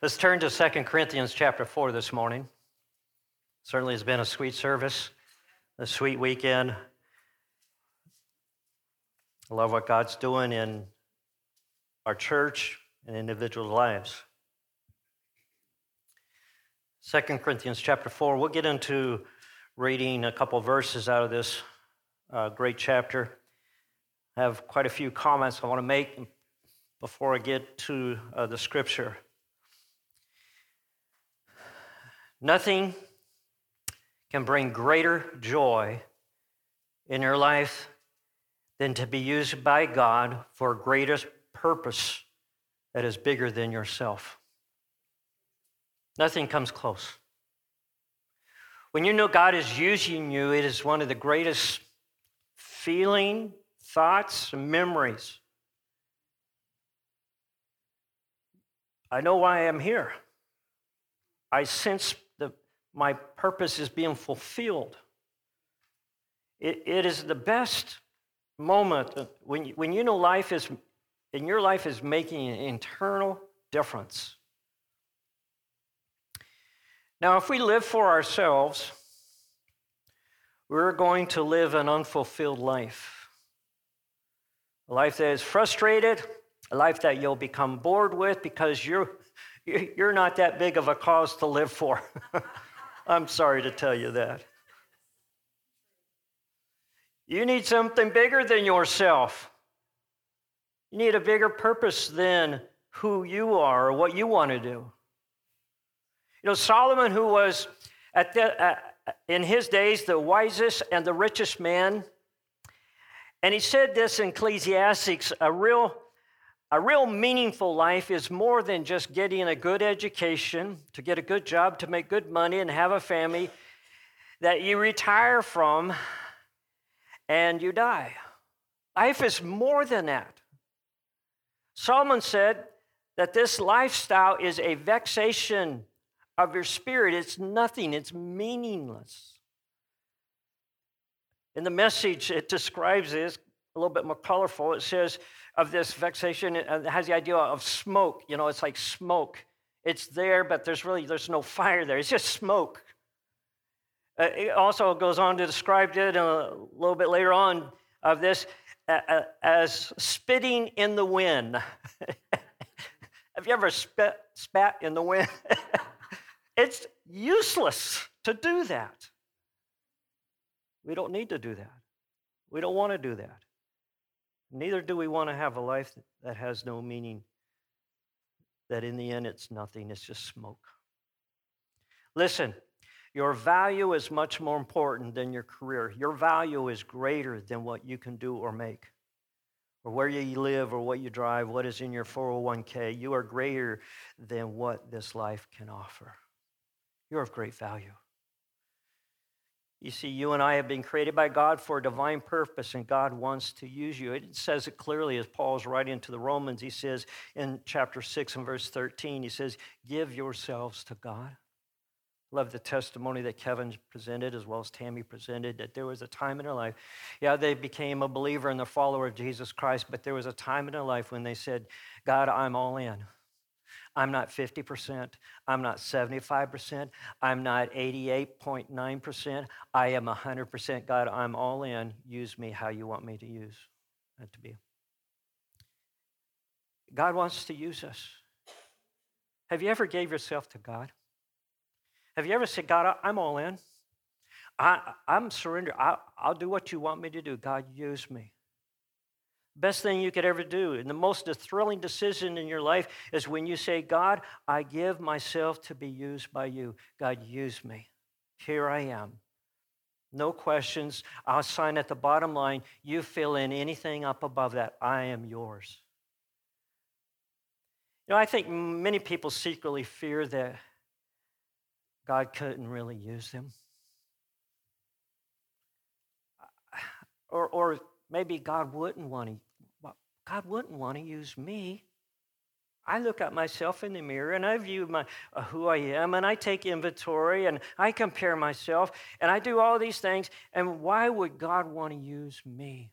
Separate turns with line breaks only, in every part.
Let's turn to 2 Corinthians chapter 4 this morning. Certainly has been a sweet service, a sweet weekend. I love what God's doing in our church and individual lives. 2 Corinthians chapter 4, we'll get into reading a couple verses out of this uh, great chapter. I have quite a few comments I want to make before I get to uh, the scripture. Nothing can bring greater joy in your life than to be used by God for a greatest purpose that is bigger than yourself. Nothing comes close. When you know God is using you, it is one of the greatest feeling, thoughts, and memories. I know why I'm here. I sense my purpose is being fulfilled. It, it is the best moment when you, when you know life is, in your life is making an internal difference. Now, if we live for ourselves, we're going to live an unfulfilled life. A life that is frustrated, a life that you'll become bored with because you're, you're not that big of a cause to live for. I'm sorry to tell you that. You need something bigger than yourself. You need a bigger purpose than who you are or what you want to do. You know, Solomon, who was at the, uh, in his days the wisest and the richest man, and he said this in Ecclesiastes a real, a real meaningful life is more than just getting a good education, to get a good job, to make good money, and have a family that you retire from and you die. Life is more than that. Solomon said that this lifestyle is a vexation of your spirit. It's nothing, it's meaningless. In the message, it describes this a little bit more colorful. It says of this vexation, it has the idea of smoke. You know, it's like smoke. It's there, but there's really there's no fire there. It's just smoke. Uh, it also goes on to describe it a little bit later on of this as spitting in the wind. Have you ever spit, spat in the wind? it's useless to do that. We don't need to do that. We don't want to do that. Neither do we want to have a life that has no meaning, that in the end it's nothing, it's just smoke. Listen, your value is much more important than your career. Your value is greater than what you can do or make, or where you live, or what you drive, what is in your 401k. You are greater than what this life can offer. You're of great value. You see, you and I have been created by God for a divine purpose, and God wants to use you. It says it clearly as Paul's writing to the Romans. He says in chapter 6 and verse 13, he says, Give yourselves to God. Love the testimony that Kevin presented as well as Tammy presented that there was a time in their life. Yeah, they became a believer and a follower of Jesus Christ, but there was a time in their life when they said, God, I'm all in. I'm not 50%. I'm not 75%. I'm not 88.9%. I am 100%. God, I'm all in. Use me how you want me to use uh, to be. God wants to use us. Have you ever gave yourself to God? Have you ever said, God, I'm all in? I, am surrendered. I, I'll do what you want me to do. God, use me. Best thing you could ever do, and the most thrilling decision in your life is when you say, God, I give myself to be used by you. God, use me. Here I am. No questions. I'll sign at the bottom line. You fill in anything up above that. I am yours. You know, I think many people secretly fear that God couldn't really use them. Or, or maybe God wouldn't want to. God wouldn't want to use me. I look at myself in the mirror and I view my, uh, who I am and I take inventory and I compare myself and I do all these things. And why would God want to use me?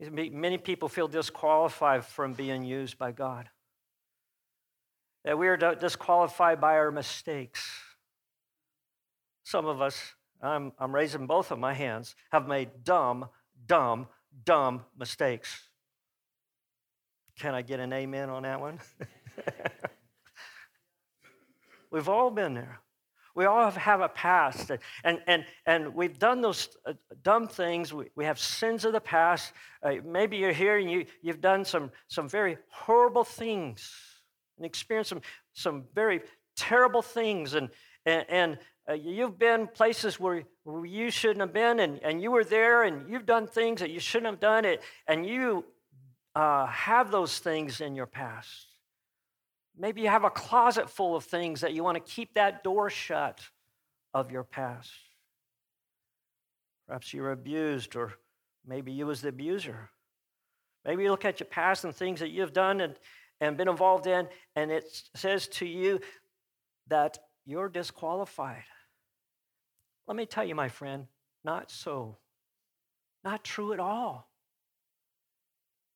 Many people feel disqualified from being used by God. that we are disqualified by our mistakes. Some of us, I'm, I'm raising both of my hands, have made dumb, dumb, dumb mistakes. Can I get an amen on that one? We've all been there. We all have a past, and, and, and we've done those uh, dumb things. We, we have sins of the past. Uh, maybe you're here and you, you've done some, some very horrible things and experienced some, some very terrible things. And, and, and uh, you've been places where, where you shouldn't have been, and, and you were there, and you've done things that you shouldn't have done, it, and you uh, have those things in your past. Maybe you have a closet full of things that you want to keep that door shut of your past. Perhaps you were abused, or maybe you was the abuser. Maybe you look at your past and things that you've done and, and been involved in, and it says to you that you're disqualified. Let me tell you, my friend, not so. Not true at all.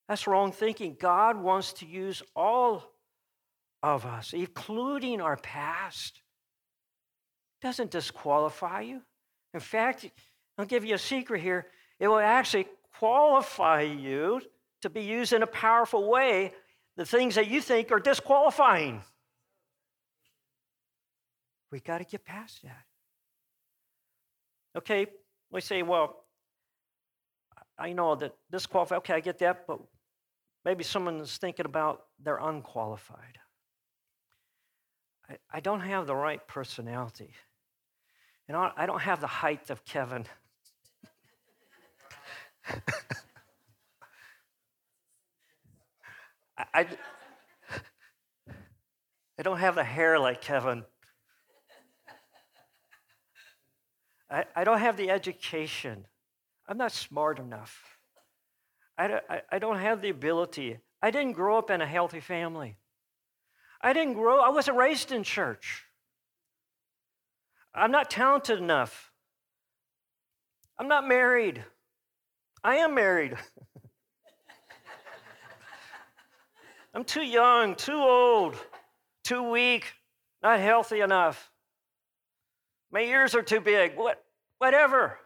That's wrong thinking. God wants to use all of us, including our past. Doesn't disqualify you. In fact, I'll give you a secret here. It will actually qualify you to be used in a powerful way, the things that you think are disqualifying. We got to get past that. Okay, we say, well, I know that disqualified, okay, I get that, but maybe someone is thinking about they're unqualified. I, I don't have the right personality. You know, I don't have the height of Kevin. I, I, I don't have the hair like Kevin. I, I don't have the education. I'm not smart enough. I, I, I don't have the ability. I didn't grow up in a healthy family. I didn't grow, I wasn't raised in church. I'm not talented enough. I'm not married. I am married. I'm too young, too old, too weak, not healthy enough. My ears are too big. What, whatever.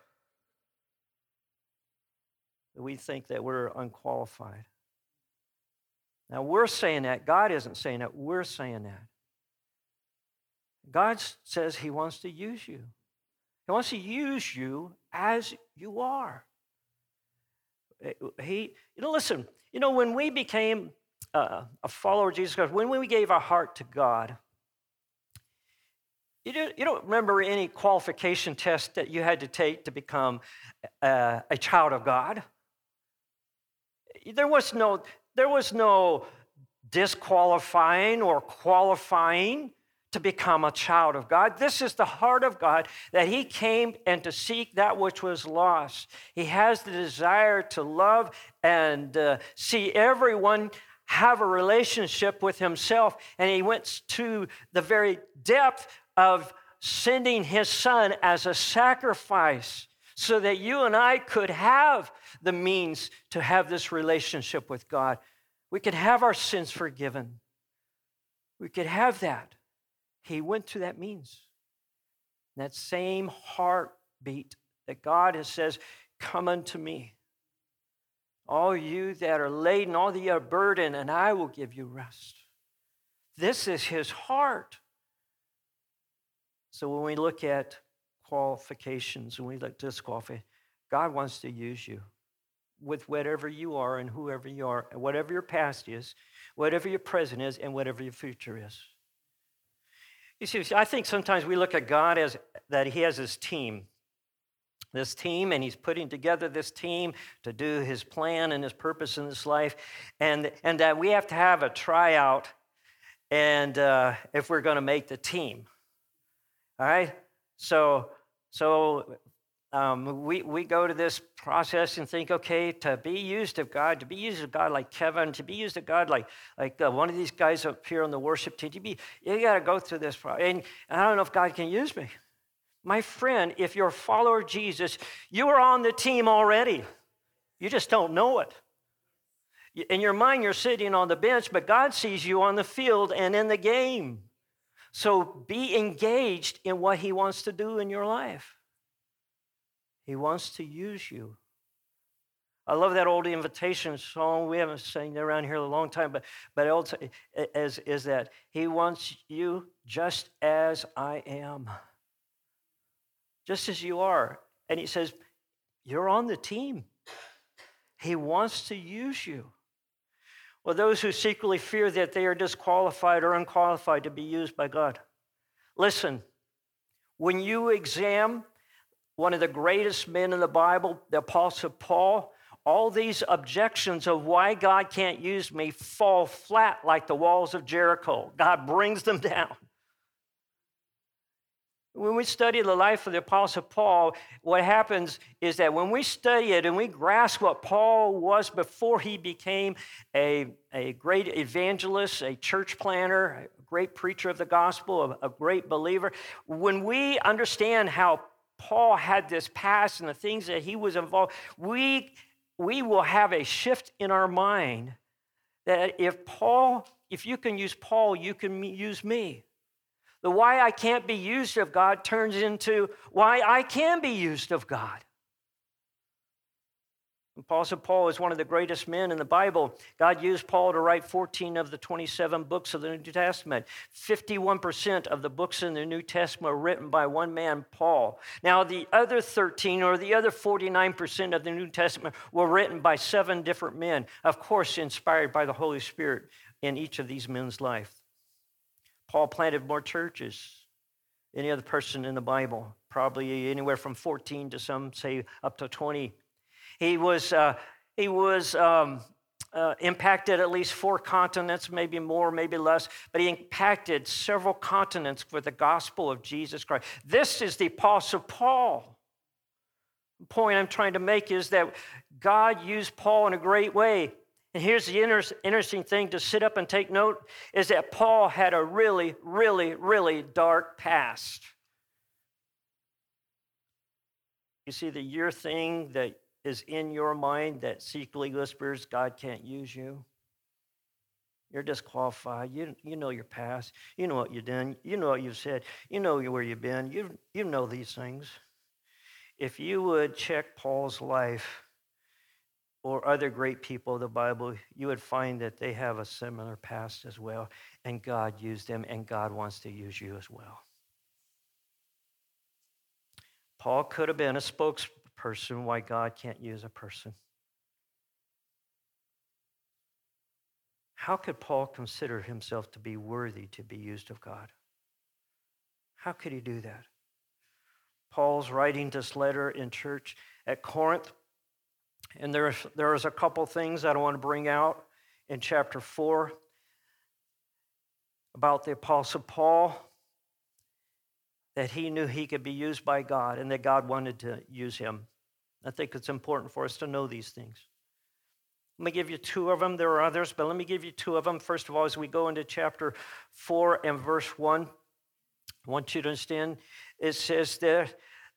We think that we're unqualified. Now, we're saying that. God isn't saying that. We're saying that. God says He wants to use you. He wants to use you as you are. He, you know, listen, you know, when we became uh, a follower of Jesus Christ, when we gave our heart to God, you don't, you don't remember any qualification test that you had to take to become uh, a child of God. There was no, there was no disqualifying or qualifying to become a child of God. This is the heart of God that He came and to seek that which was lost. He has the desire to love and uh, see everyone have a relationship with Himself. And He went to the very depth of sending his son as a sacrifice so that you and I could have the means to have this relationship with God. We could have our sins forgiven. We could have that. He went to that means. That same heartbeat that God has says, Come unto me. All you that are laden, all that are burdened, and I will give you rest. This is his heart. So when we look at qualifications, when we look at disqualify, God wants to use you with whatever you are and whoever you are, and whatever your past is, whatever your present is, and whatever your future is. You see, I think sometimes we look at God as that He has His team, this team, and He's putting together this team to do His plan and His purpose in this life, and, and that we have to have a tryout, and uh, if we're going to make the team. All right? So, so um, we, we go to this process and think, okay, to be used of God, to be used of God like Kevin, to be used of God like, like uh, one of these guys up here on the worship team, to be, you got to go through this process. And I don't know if God can use me. My friend, if you're a follower of Jesus, you are on the team already. You just don't know it. In your mind, you're sitting on the bench, but God sees you on the field and in the game. So be engaged in what He wants to do in your life. He wants to use you. I love that old invitation song. We haven't sang it around here a long time, but but also is, is that He wants you just as I am, just as you are. And He says, You're on the team. He wants to use you. Well, those who secretly fear that they are disqualified or unqualified to be used by God. Listen, when you examine one of the greatest men in the Bible, the Apostle Paul, all these objections of why God can't use me fall flat like the walls of Jericho. God brings them down. When we study the life of the Apostle Paul, what happens is that when we study it and we grasp what Paul was before he became a, a great evangelist, a church planner, a great preacher of the gospel, a, a great believer, when we understand how Paul had this past and the things that he was involved, we, we will have a shift in our mind that if Paul, if you can use Paul, you can use me. The why I can't be used of God turns into why I can be used of God. Apostle Paul of Paul is one of the greatest men in the Bible. God used Paul to write 14 of the 27 books of the New Testament. 51% of the books in the New Testament are written by one man, Paul. Now, the other 13 or the other 49% of the New Testament were written by seven different men, of course, inspired by the Holy Spirit in each of these men's life. Paul planted more churches any other person in the Bible, probably anywhere from 14 to some say up to 20. He was, uh, he was um, uh, impacted at least four continents, maybe more, maybe less, but he impacted several continents with the gospel of Jesus Christ. This is the Apostle Paul. The point I'm trying to make is that God used Paul in a great way. And here's the inter- interesting thing to sit up and take note is that Paul had a really, really, really dark past. You see, the year thing that is in your mind that secretly whispers God can't use you. You're disqualified. You, you know your past. You know what you've done. You know what you've said. You know where you've been. You, you know these things. If you would check Paul's life, or other great people of the Bible, you would find that they have a similar past as well. And God used them, and God wants to use you as well. Paul could have been a spokesperson why God can't use a person. How could Paul consider himself to be worthy to be used of God? How could he do that? Paul's writing this letter in church at Corinth and there's, there's a couple things that I want to bring out in chapter 4 about the Apostle Paul that he knew he could be used by God and that God wanted to use him. I think it's important for us to know these things. Let me give you two of them. There are others, but let me give you two of them. First of all, as we go into chapter 4 and verse 1, I want you to understand it says there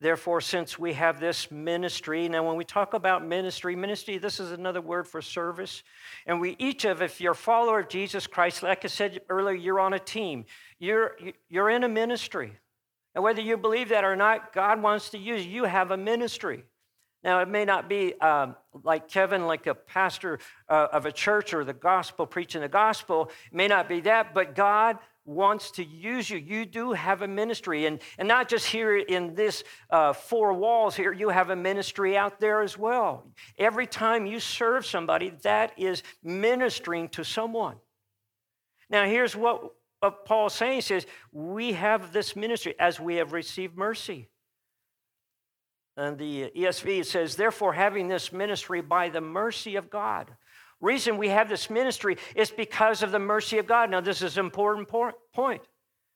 Therefore, since we have this ministry, now when we talk about ministry, ministry, this is another word for service. And we each of, if you're a follower of Jesus Christ, like I said earlier, you're on a team. You're, you're in a ministry. And whether you believe that or not, God wants to use you. Have a ministry. Now, it may not be um, like Kevin, like a pastor uh, of a church or the gospel, preaching the gospel. It may not be that, but God wants to use you. You do have a ministry, and, and not just here in this uh, four walls here, you have a ministry out there as well. Every time you serve somebody, that is ministering to someone. Now, here's what, Paul's saying. He says, We have this ministry as we have received mercy. And the ESV says, Therefore, having this ministry by the mercy of God reason we have this ministry is because of the mercy of God. Now, this is an important point.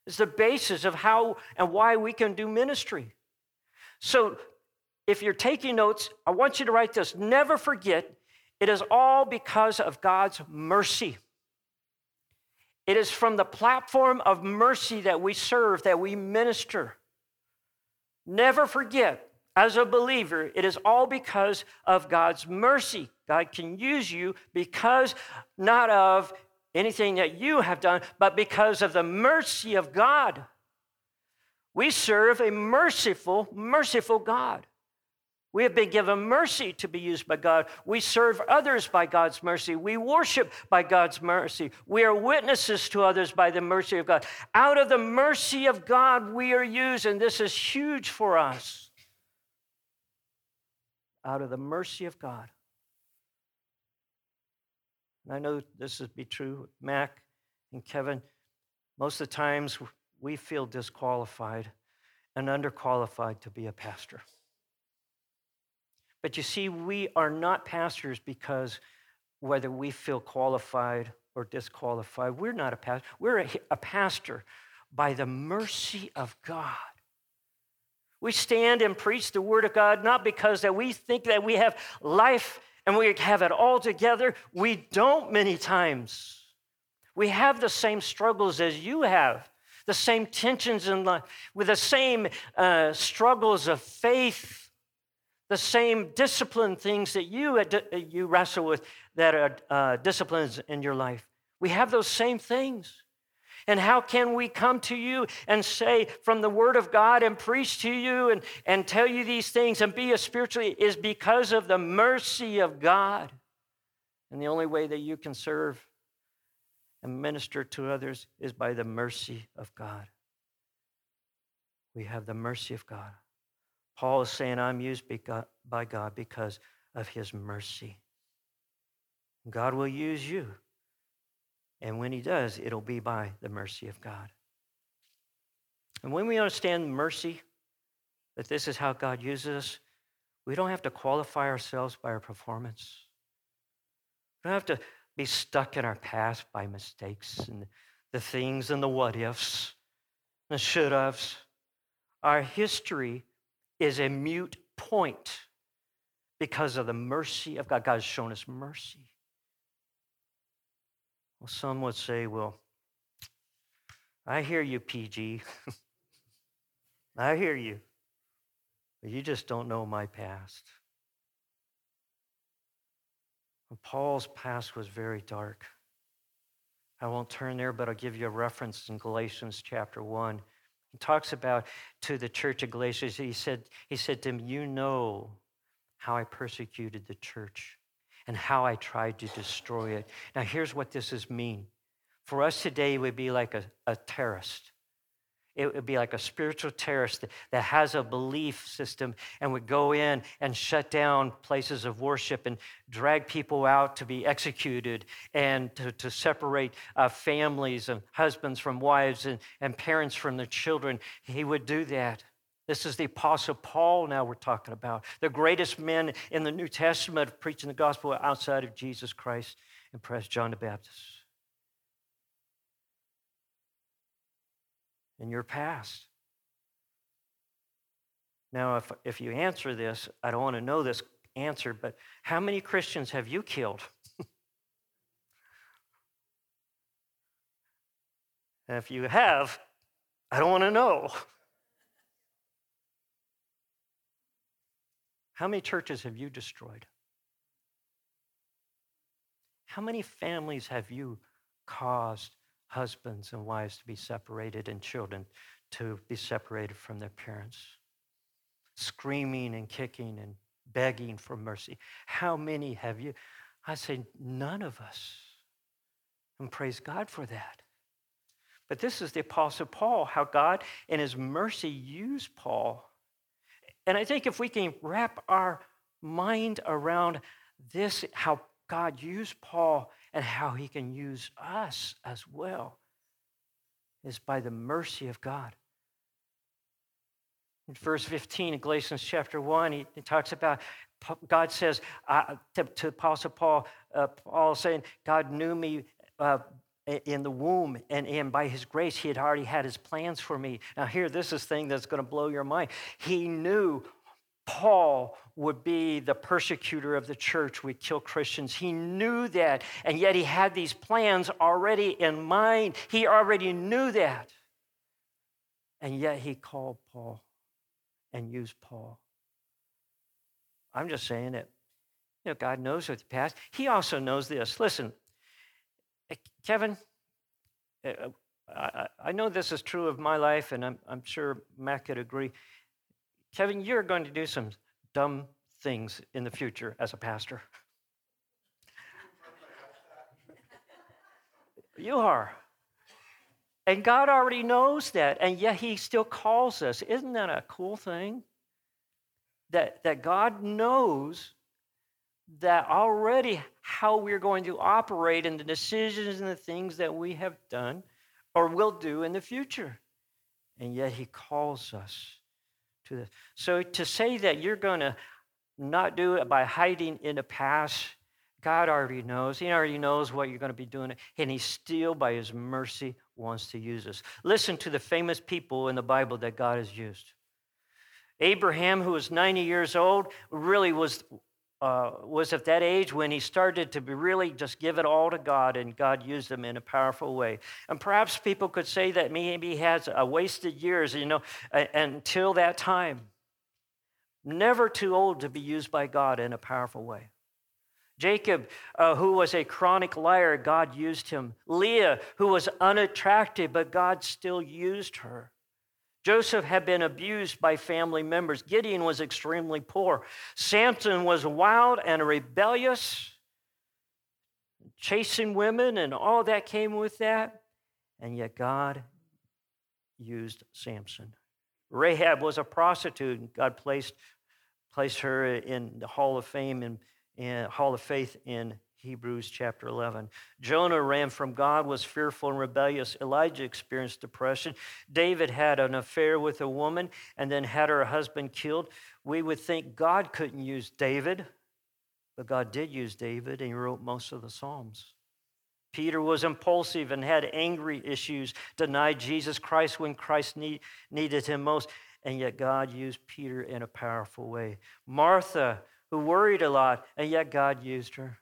It's the basis of how and why we can do ministry. So, if you're taking notes, I want you to write this. Never forget, it is all because of God's mercy. It is from the platform of mercy that we serve, that we minister. Never forget, as a believer, it is all because of God's mercy. God can use you because not of anything that you have done, but because of the mercy of God. We serve a merciful, merciful God. We have been given mercy to be used by God. We serve others by God's mercy. We worship by God's mercy. We are witnesses to others by the mercy of God. Out of the mercy of God, we are used, and this is huge for us. Out of the mercy of God. And I know this would be true, Mac and Kevin. Most of the times, we feel disqualified and underqualified to be a pastor. But you see, we are not pastors because whether we feel qualified or disqualified, we're not a pastor. We're a, a pastor by the mercy of God. We stand and preach the word of God not because that we think that we have life and we have it all together. We don't many times. We have the same struggles as you have the same tensions in life, with the same uh, struggles of faith, the same discipline things that you, uh, you wrestle with that are uh, disciplines in your life. We have those same things. And how can we come to you and say from the Word of God and preach to you and, and tell you these things and be a spiritually is because of the mercy of God. And the only way that you can serve and minister to others is by the mercy of God. We have the mercy of God. Paul is saying, I'm used by God because of his mercy. God will use you. And when he does, it'll be by the mercy of God. And when we understand mercy, that this is how God uses us, we don't have to qualify ourselves by our performance. We don't have to be stuck in our past by mistakes and the things and the what ifs, the should haves. Our history is a mute point because of the mercy of God. God has shown us mercy. Well, some would say, well, I hear you, PG. I hear you. But you just don't know my past. Paul's past was very dark. I won't turn there, but I'll give you a reference in Galatians chapter 1. He talks about to the church of Galatians, he said, he said to him, You know how I persecuted the church and how I tried to destroy it. Now, here's what this is mean. For us today, it would be like a, a terrorist it would be like a spiritual terrorist that has a belief system and would go in and shut down places of worship and drag people out to be executed and to, to separate uh, families and husbands from wives and, and parents from their children. He would do that. This is the Apostle Paul now we're talking about, the greatest men in the New Testament preaching the gospel outside of Jesus Christ and press John the Baptist. in your past. Now, if, if you answer this, I don't want to know this answer, but how many Christians have you killed? if you have, I don't want to know. How many churches have you destroyed? How many families have you caused husbands and wives to be separated and children to be separated from their parents, screaming and kicking and begging for mercy. How many have you? I say, none of us. And praise God for that. But this is the Apostle Paul, how God in his mercy used Paul. And I think if we can wrap our mind around this, how God used Paul and how he can use us as well is by the mercy of God. In verse 15 in Galatians chapter 1, he, he talks about God says uh, to, to, Apostle Paul, uh, Paul saying, God knew me uh, in the womb, and, and by his grace, he had already had his plans for me. Now, here, this is thing that's going to blow your mind. He knew Paul would be the persecutor of the church, would kill Christians. He knew that, and yet he had these plans already in mind. He already knew that. And yet he called Paul and used Paul. I'm just saying it. You know, God knows what the past. He also knows this. Listen, Kevin, eh, uh, I, I know this is true of my life, and I'm, I'm sure Matt could agree. Kevin, you're going to do some dumb things in the future as a pastor. you are. And God already knows that, and yet He still calls us. Isn't that a cool thing? That, that God knows that already how we're going to operate and the decisions and the things that we have done or will do in the future. And yet He calls us to this. So to say that you're going to not do it by hiding in the past God already knows. He already knows what you're going to be doing. And He still, by His mercy, wants to use us. Listen to the famous people in the Bible that God has used. Abraham, who was 90 years old, really was, uh, was at that age when he started to be really just give it all to God, and God used him in a powerful way. And perhaps people could say that maybe he has a wasted years, you know, until that time. Never too old to be used by God in a powerful way. Jacob, uh, who was a chronic liar, God used him. Leah, who was unattractive, but God still used her. Joseph had been abused by family members. Gideon was extremely poor. Samson was wild and rebellious, chasing women, and all that came with that. And yet God used Samson. Rahab was a prostitute, and God placed, placed her in the Hall of Fame in Hall of Faith in Hebrews chapter 11. Jonah ran from God, was fearful and rebellious. Elijah experienced depression. David had an affair with a woman and then had her husband killed. We would think God couldn't use David, but God did use David, and he wrote most of the Psalms. Peter was impulsive and had angry issues, denied Jesus Christ when Christ need, needed him most, and yet God used Peter in a powerful way. Martha who worried a lot, and yet God used her.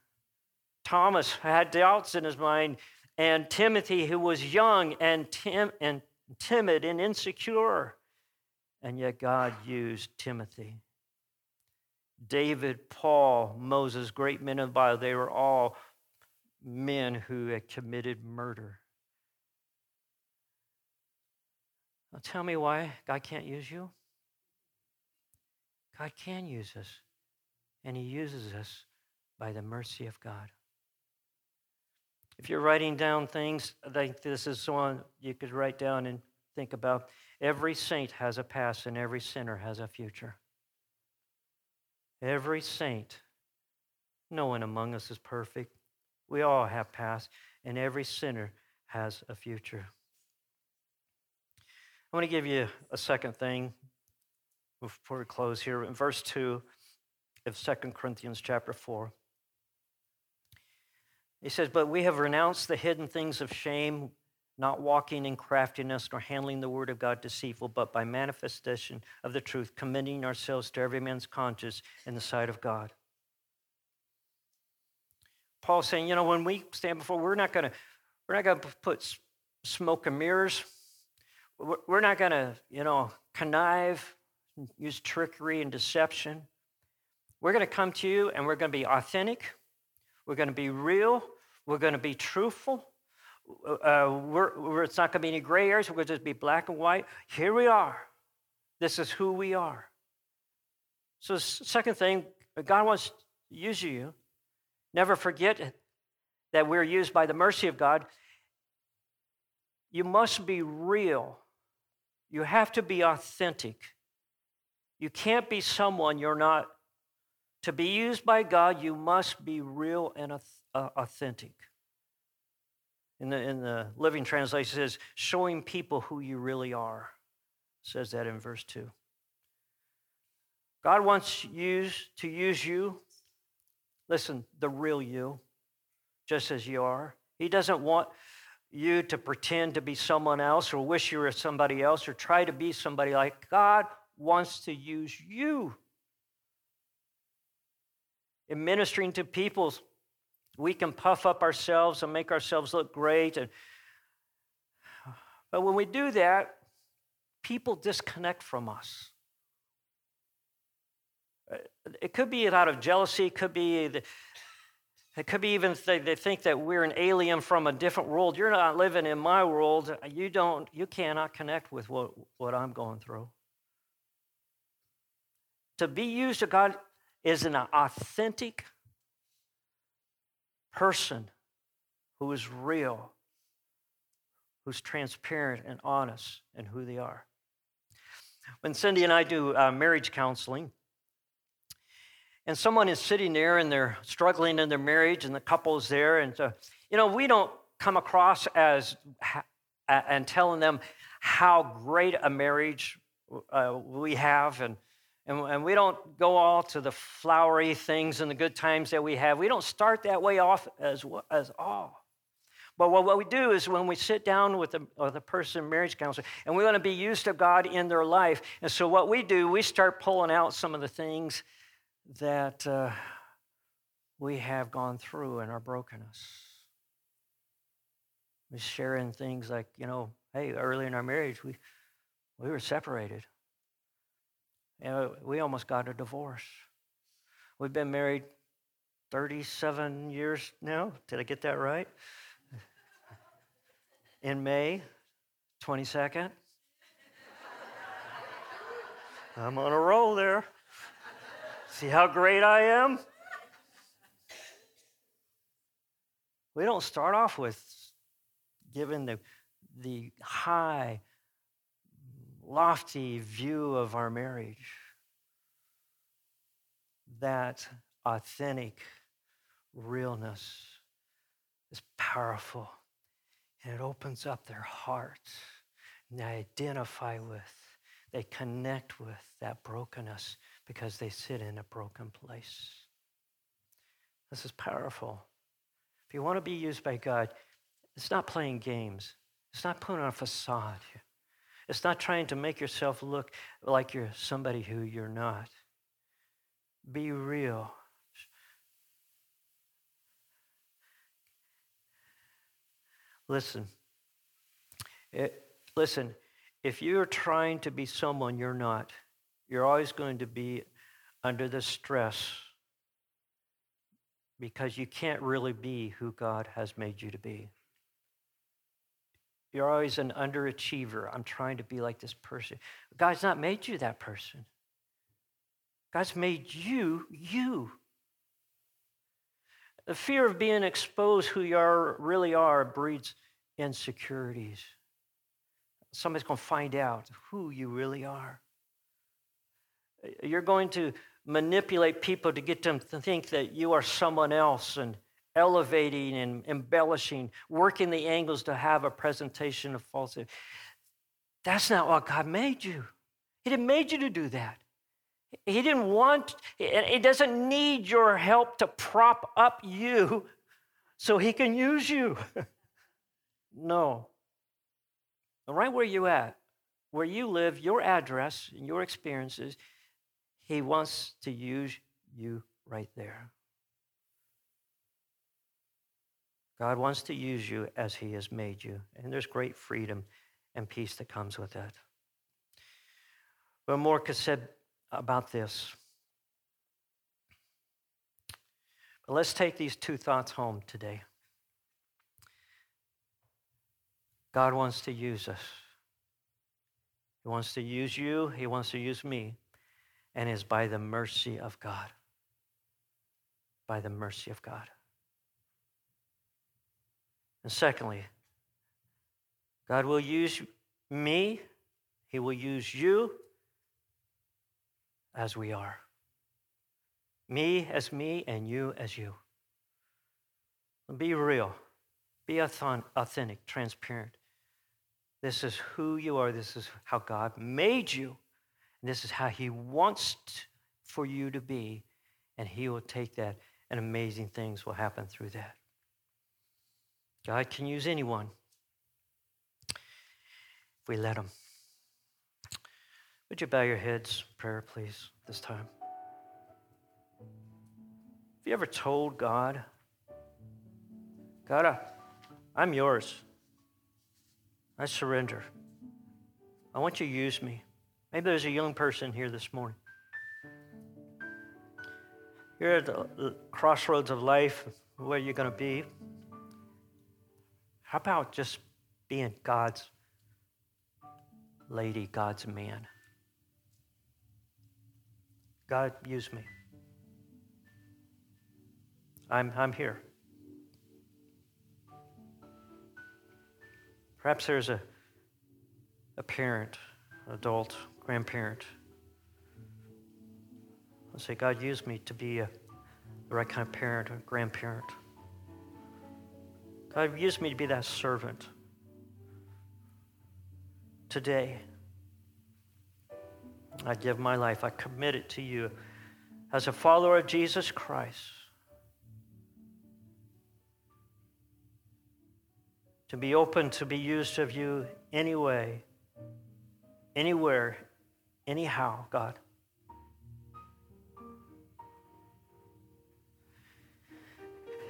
Thomas had doubts in his mind, and Timothy, who was young and, tim- and timid and insecure, and yet God used Timothy. David, Paul, Moses, great men of the Bible, they were all men who had committed murder. Now tell me why God can't use you. God can use us and He uses us by the mercy of God. If you're writing down things, I think this is one you could write down and think about. Every saint has a past, and every sinner has a future. Every saint, no one among us is perfect. We all have past, and every sinner has a future. I want to give you a second thing before we close here. In verse 2, of 2 Corinthians chapter 4. He says, But we have renounced the hidden things of shame, not walking in craftiness nor handling the word of God deceitful, but by manifestation of the truth, commending ourselves to every man's conscience in the sight of God. Paul's saying, you know, when we stand before, we're not going to, we're not going to put smoke and mirrors. We're not going to, you know, connive, use trickery and deception. We're going to come to you and we're going to be authentic. We're going to be real. We're going to be truthful. Uh, we're, we're, it's not going to be any gray areas. We're going to just be black and white. Here we are. This is who we are. So, second thing, God wants to use you. Never forget that we're used by the mercy of God. You must be real. You have to be authentic. You can't be someone you're not to be used by God, you must be real and uh, authentic. In the, in the Living Translation, says, showing people who you really are. It says that in verse 2. God wants you to use you. Listen, the real you, just as you are. He doesn't want you to pretend to be someone else or wish you were somebody else or try to be somebody like God wants to use you in ministering to people, we can puff up ourselves and make ourselves look great. And, but when we do that, people disconnect from us. it could be out of jealousy, it could be it could be even they think that we're an alien from a different world. You're not living in my world. You don't, you cannot connect with what, what I'm going through. To be used to God is an authentic person who is real, who's transparent and honest in who they are. When Cindy and I do uh, marriage counseling, and someone is sitting there and they're struggling in their marriage, and the couple's there, and uh, you know, we don't come across as and telling them how great a marriage uh, we have, and, and and we don't go all to the flowery things and the good times that we have. We don't start that way off as as all. But what we do is when we sit down with the, with the person, marriage counselor, and we want to be used of God in their life. And so what we do, we start pulling out some of the things that uh, we have gone through in our brokenness. We share in things like, you know, hey, early in our marriage, we, we were separated. And we almost got a divorce. We've been married 37 years now. Did I get that right? In May 22nd. I'm on a roll there. See how great I am? We don't start off with giving the, the high, lofty view of our marriage. That authentic realness is powerful and it opens up their hearts and they identify with, they connect with that brokenness because they sit in a broken place. This is powerful. If you want to be used by God, it's not playing games, it's not putting on a facade. It's not trying to make yourself look like you're somebody who you're not. Be real. Listen. It, listen, if you're trying to be someone you're not, you're always going to be under the stress because you can't really be who God has made you to be. You're always an underachiever. I'm trying to be like this person. God's not made you that person. God's made you, you. The fear of being exposed who you are, really are breeds insecurities. Somebody's going to find out who you really are. You're going to manipulate people to get them to think that you are someone else and elevating and embellishing, working the angles to have a presentation of falsehood. That's not what God made you. He didn't make you to do that. He didn't want, he doesn't need your help to prop up you so he can use you. no. Right where you at, where you live, your address and your experiences, he wants to use you right there. God wants to use you as He has made you, and there's great freedom and peace that comes with that. But Morka said about this. But let's take these two thoughts home today. God wants to use us. He wants to use you, He wants to use me and is by the mercy of God. By the mercy of God. And secondly, God will use me, He will use you as we are. Me as me, and you as you. Be real, be authentic, transparent. This is who you are, this is how God made you. And this is how He wants for you to be. And He will take that, and amazing things will happen through that. God can use anyone if we let Him. Would you bow your heads, prayer, please, this time? Have you ever told God, God, I'm yours. I surrender. I want you to use me. Maybe there's a young person here this morning. You're at the crossroads of life, where you're going to be. How about just being God's lady, God's man? God, use me. I'm, I'm here. Perhaps there's a, a parent, adult, grandparent. I'll say, God, use me to be a, the right kind of parent or grandparent. God, use me to be that servant today. I give my life, I commit it to you as a follower of Jesus Christ. To be open to be used of you anyway, anywhere, anyhow, God.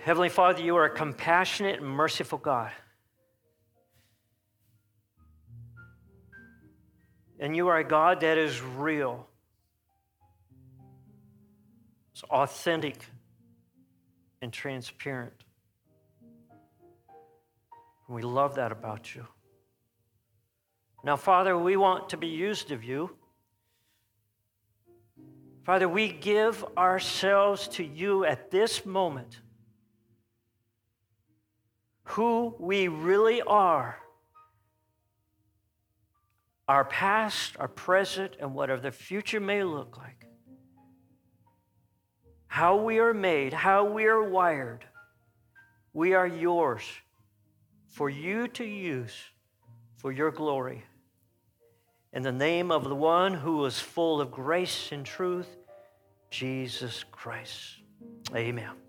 Heavenly Father, you are a compassionate and merciful God. And you are a God that is real, it's authentic and transparent. And we love that about you. Now, Father, we want to be used of you. Father, we give ourselves to you at this moment who we really are our past, our present, and whatever the future may look like. How we are made, how we are wired, we are yours for you to use for your glory. In the name of the one who is full of grace and truth, Jesus Christ. Amen.